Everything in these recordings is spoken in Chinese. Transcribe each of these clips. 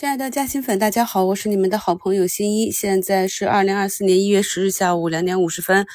亲爱的嘉兴粉，大家好，我是你们的好朋友新一。现在是二零二四年一月十日下午两点五十分，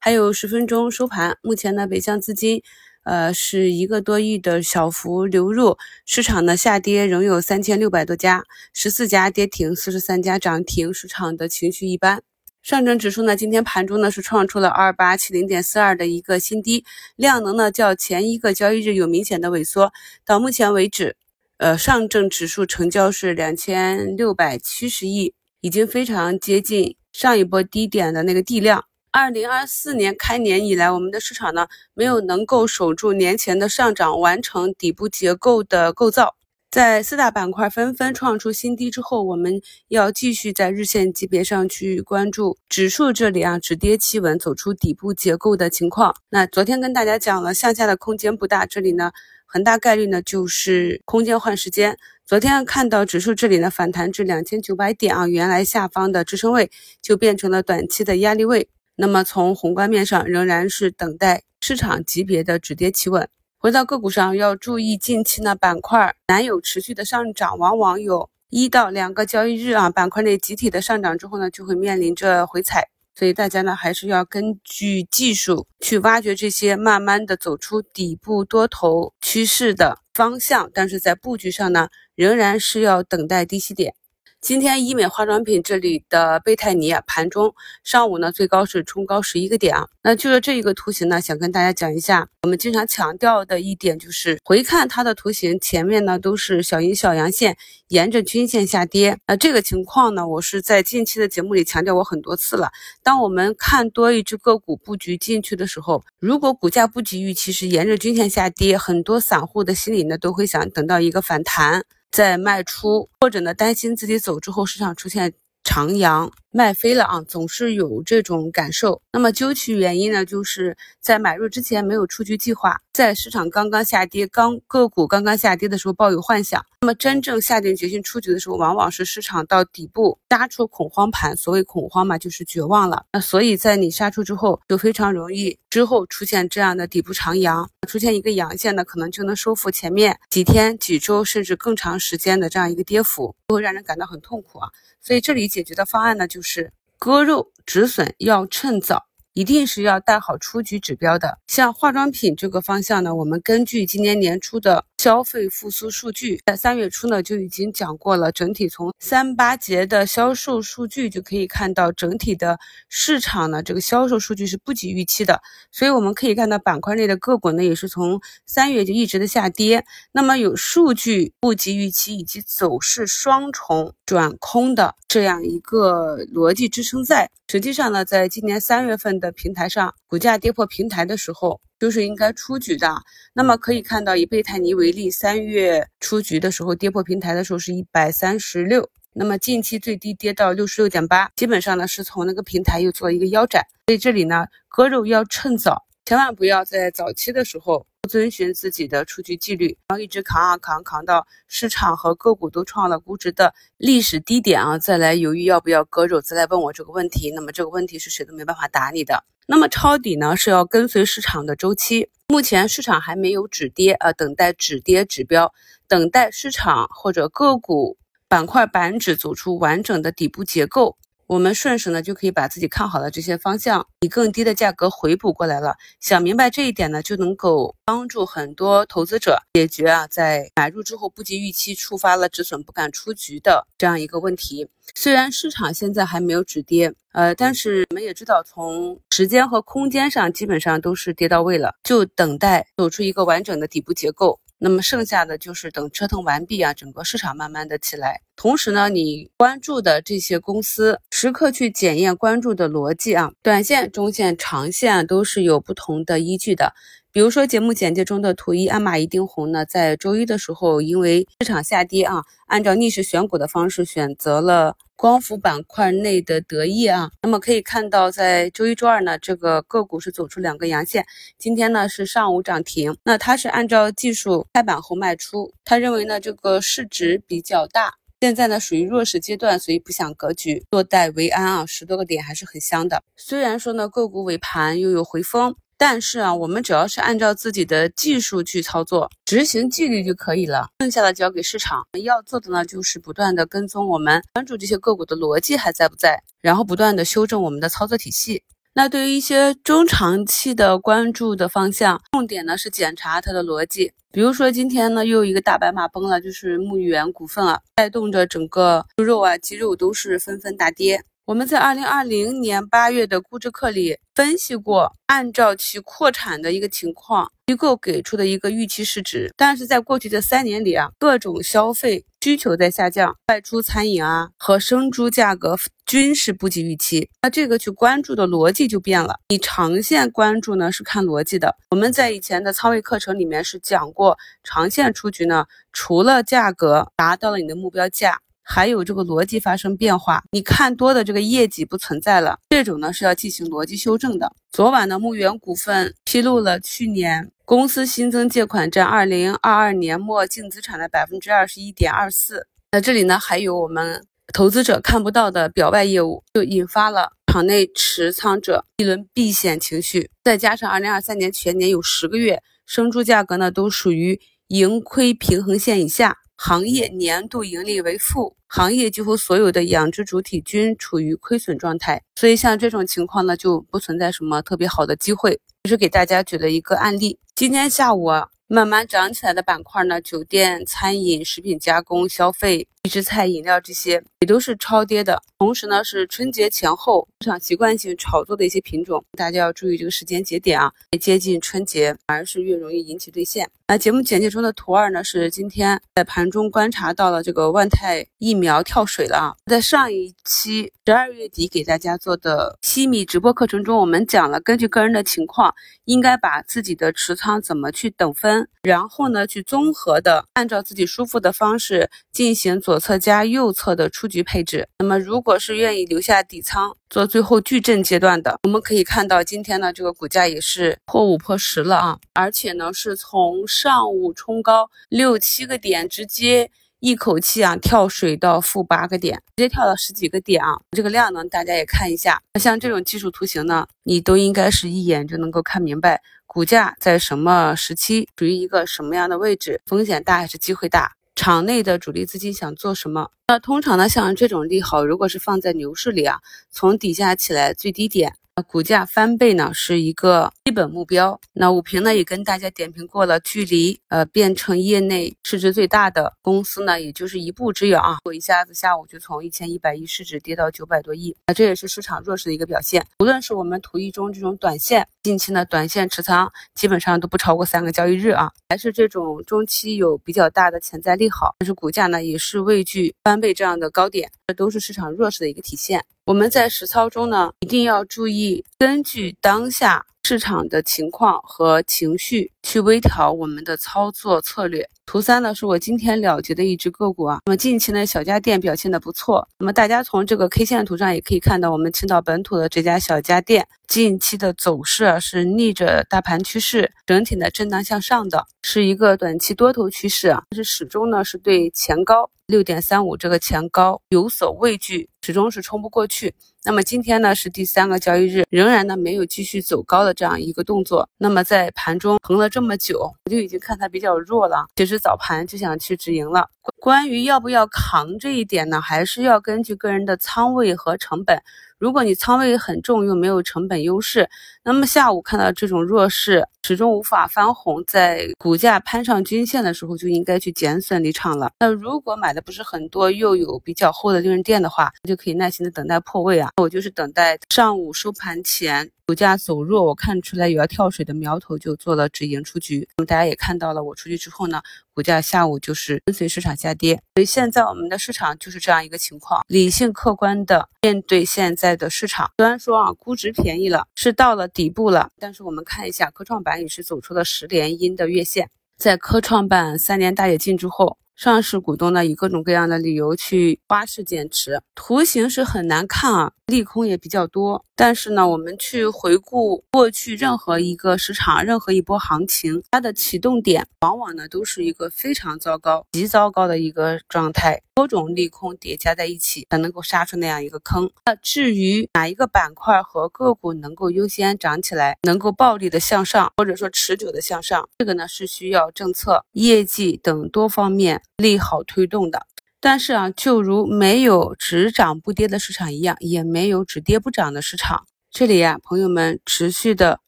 还有十分钟收盘。目前呢，北向资金，呃，是一个多亿的小幅流入，市场呢下跌仍有三千六百多家，十四家跌停，四十三家涨停，市场的情绪一般。上证指数呢，今天盘中呢是创出了二八七零点四二的一个新低，量能呢较前一个交易日有明显的萎缩，到目前为止。呃，上证指数成交是两千六百七十亿，已经非常接近上一波低点的那个地量。二零二四年开年以来，我们的市场呢没有能够守住年前的上涨，完成底部结构的构造。在四大板块纷纷创出新低之后，我们要继续在日线级别上去关注指数这里啊止跌企稳，走出底部结构的情况。那昨天跟大家讲了，向下的空间不大，这里呢。很大概率呢，就是空间换时间。昨天看到指数这里呢反弹至两千九百点啊，原来下方的支撑位就变成了短期的压力位。那么从宏观面上仍然是等待市场级别的止跌企稳。回到个股上，要注意近期呢板块难有持续的上涨，往往有一到两个交易日啊，板块内集体的上涨之后呢，就会面临着回踩。所以大家呢，还是要根据技术去挖掘这些慢慢的走出底部多头趋势的方向，但是在布局上呢，仍然是要等待低吸点。今天医美化妆品这里的贝泰尼，盘中上午呢最高是冲高十一个点啊。那就着这一个图形呢，想跟大家讲一下，我们经常强调的一点就是回看它的图形，前面呢都是小阴小阳线沿着均线下跌。那这个情况呢，我是在近期的节目里强调过很多次了。当我们看多一只个股布局进去的时候，如果股价不及预期是沿着均线下跌，很多散户的心里呢都会想等到一个反弹。在卖出，或者呢担心自己走之后市场出现长阳。卖飞了啊，总是有这种感受。那么究其原因呢，就是在买入之前没有出局计划，在市场刚刚下跌、刚个股刚刚下跌的时候抱有幻想。那么真正下定决心出局的时候，往往是市场到底部杀出恐慌盘。所谓恐慌嘛，就是绝望了。那所以在你杀出之后，就非常容易之后出现这样的底部长阳，出现一个阳线呢，可能就能收复前面几天、几周甚至更长时间的这样一个跌幅，就会让人感到很痛苦啊。所以这里解决的方案呢，就是割肉止损要趁早。一定是要带好出局指标的。像化妆品这个方向呢，我们根据今年年初的消费复苏数据，在三月初呢就已经讲过了。整体从三八节的销售数据就可以看到，整体的市场呢这个销售数据是不及预期的。所以我们可以看到板块内的个股呢也是从三月就一直的下跌。那么有数据不及预期以及走势双重转空的这样一个逻辑支撑在。实际上呢，在今年三月份的平台上，股价跌破平台的时候，就是应该出局的。那么可以看到，以贝泰尼为例，三月出局的时候，跌破平台的时候是一百三十六，那么近期最低跌到六十六点八，基本上呢是从那个平台又做一个腰斩。所以这里呢，割肉要趁早，千万不要在早期的时候。遵循自己的出局纪律，然后一直扛啊扛，扛到市场和个股都创了估值的历史低点啊，再来犹豫要不要割肉，再来问我这个问题。那么这个问题是谁都没办法答你的。那么抄底呢，是要跟随市场的周期。目前市场还没有止跌啊，等待止跌指标，等待市场或者个股板块板指走出完整的底部结构。我们顺势呢，就可以把自己看好的这些方向，以更低的价格回补过来了。想明白这一点呢，就能够帮助很多投资者解决啊，在买入之后不及预期触发了止损不敢出局的这样一个问题。虽然市场现在还没有止跌，呃，但是我们也知道，从时间和空间上基本上都是跌到位了，就等待走出一个完整的底部结构。那么剩下的就是等折腾完毕啊，整个市场慢慢的起来。同时呢，你关注的这些公司，时刻去检验关注的逻辑啊，短线、中线、长线都是有不同的依据的。比如说节目简介中的图一，鞍马一定红呢，在周一的时候，因为市场下跌啊，按照逆势选股的方式选择了光伏板块内的德意啊。那么可以看到，在周一、周二呢，这个个股是走出两个阳线，今天呢是上午涨停。那它是按照技术开板后卖出，他认为呢这个市值比较大，现在呢属于弱势阶段，所以不想格局，坐待为安啊，十多个点还是很香的。虽然说呢个股尾盘又有回风。但是啊，我们只要是按照自己的技术去操作，执行纪律就可以了，剩下的交给市场。要做的呢，就是不断的跟踪我们，关注这些个股的逻辑还在不在，然后不断的修正我们的操作体系。那对于一些中长期的关注的方向，重点呢是检查它的逻辑。比如说今天呢又有一个大白马崩了，就是牧原股份啊，带动着整个猪肉啊、鸡肉都是纷纷大跌。我们在二零二零年八月的估值课里分析过，按照其扩产的一个情况，机构给出的一个预期市值。但是在过去的三年里啊，各种消费需求在下降，外出餐饮啊和生猪价格均是不及预期。那这个去关注的逻辑就变了。你长线关注呢是看逻辑的。我们在以前的仓位课程里面是讲过，长线出局呢，除了价格达到了你的目标价。还有这个逻辑发生变化，你看多的这个业绩不存在了，这种呢是要进行逻辑修正的。昨晚呢，牧原股份披露了去年公司新增借款占二零二二年末净资产的百分之二十一点二四。那这里呢还有我们投资者看不到的表外业务，就引发了场内持仓者一轮避险情绪。再加上二零二三年全年有十个月生猪价格呢都属于盈亏平衡线以下。行业年度盈利为负，行业几乎所有的养殖主体均处于亏损状态，所以像这种情况呢，就不存在什么特别好的机会。就是给大家举了一个案例，今天下午啊。慢慢涨起来的板块呢，酒店、餐饮、食品加工、消费、预制菜、饮料这些也都是超跌的。同时呢，是春节前后市场习惯性炒作的一些品种，大家要注意这个时间节点啊，越接近春节反而是越容易引起兑现。那节目简介中的图二呢，是今天在盘中观察到了这个万泰疫苗跳水了啊。在上一期十二月底给大家做的西米直播课程中，我们讲了根据个人的情况，应该把自己的持仓怎么去等分。然后呢，去综合的按照自己舒服的方式进行左左侧加右侧的出局配置。那么，如果是愿意留下底仓做最后矩阵阶段的，我们可以看到今天呢，这个股价也是破五破十了啊，而且呢，是从上午冲高六七个点，直接。一口气啊跳水到负八个点，直接跳到十几个点啊！这个量呢，大家也看一下。像这种技术图形呢，你都应该是一眼就能够看明白，股价在什么时期处于一个什么样的位置，风险大还是机会大？场内的主力资金想做什么？那通常呢，像这种利好，如果是放在牛市里啊，从底下起来最低点。股价翻倍呢，是一个基本目标。那武平呢也跟大家点评过了，距离呃变成业内市值最大的公司呢，也就是一步之遥啊。我一下子下午就从一千一百亿市值跌到九百多亿，那这也是市场弱势的一个表现。无论是我们图一中这种短线，近期呢短线持仓基本上都不超过三个交易日啊，还是这种中期有比较大的潜在利好，但是股价呢也是畏惧翻倍这样的高点，这都是市场弱势的一个体现。我们在实操中呢，一定要注意根据当下市场的情况和情绪去微调我们的操作策略。图三呢，是我今天了结的一只个股啊。那么近期呢，小家电表现的不错。那么大家从这个 K 线图上也可以看到，我们青岛本土的这家小家电近期的走势是逆着大盘趋势，整体的震荡向上的，是一个短期多头趋势啊。但是始终呢是对前高六点三五这个前高有所畏惧。始终是冲不过去。那么今天呢是第三个交易日，仍然呢没有继续走高的这样一个动作。那么在盘中横了这么久，我就已经看它比较弱了。其实早盘就想去止盈了。关于要不要扛这一点呢，还是要根据个人的仓位和成本。如果你仓位很重又没有成本优势，那么下午看到这种弱势始终无法翻红，在股价攀上均线的时候就应该去减损离场了。那如果买的不是很多又有比较厚的利润垫的话，就就可以耐心的等待破位啊。我就是等待上午收盘前。股价走弱，我看出来有要跳水的苗头，就做了止盈出局。那么大家也看到了，我出去之后呢，股价下午就是跟随市场下跌。所以现在我们的市场就是这样一个情况，理性客观的面对现在的市场。虽然说啊，估值便宜了，是到了底部了，但是我们看一下科创板也是走出了十连阴的月线。在科创板三年大跃进之后，上市股东呢以各种各样的理由去花式减持，图形是很难看啊，利空也比较多。但是呢，我们去回顾过去任何一个市场、任何一波行情，它的启动点往往呢都是一个非常糟糕、极糟糕的一个状态，多种利空叠加在一起才能够杀出那样一个坑。那至于哪一个板块和个股能够优先涨起来，能够暴力的向上，或者说持久的向上，这个呢是需要政策、业绩等多方面利好推动的。但是啊，就如没有只涨不跌的市场一样，也没有只跌不涨的市场。这里呀，朋友们持续的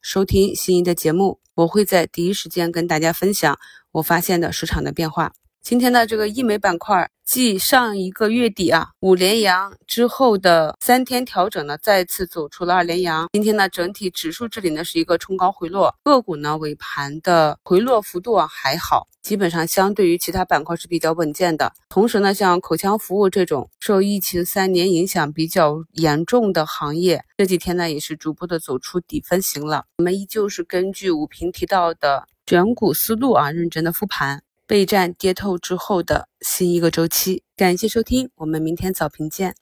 收听心仪的节目，我会在第一时间跟大家分享我发现的市场的变化。今天的这个医美板块，继上一个月底啊五连阳之后的三天调整呢，再次走出了二连阳。今天呢，整体指数这里呢是一个冲高回落，个股呢尾盘的回落幅度啊还好，基本上相对于其他板块是比较稳健的。同时呢，像口腔服务这种受疫情三年影响比较严重的行业，这几天呢也是逐步的走出底分型了。我们依旧是根据武平提到的选股思路啊，认真的复盘。备战跌透之后的新一个周期，感谢收听，我们明天早评见。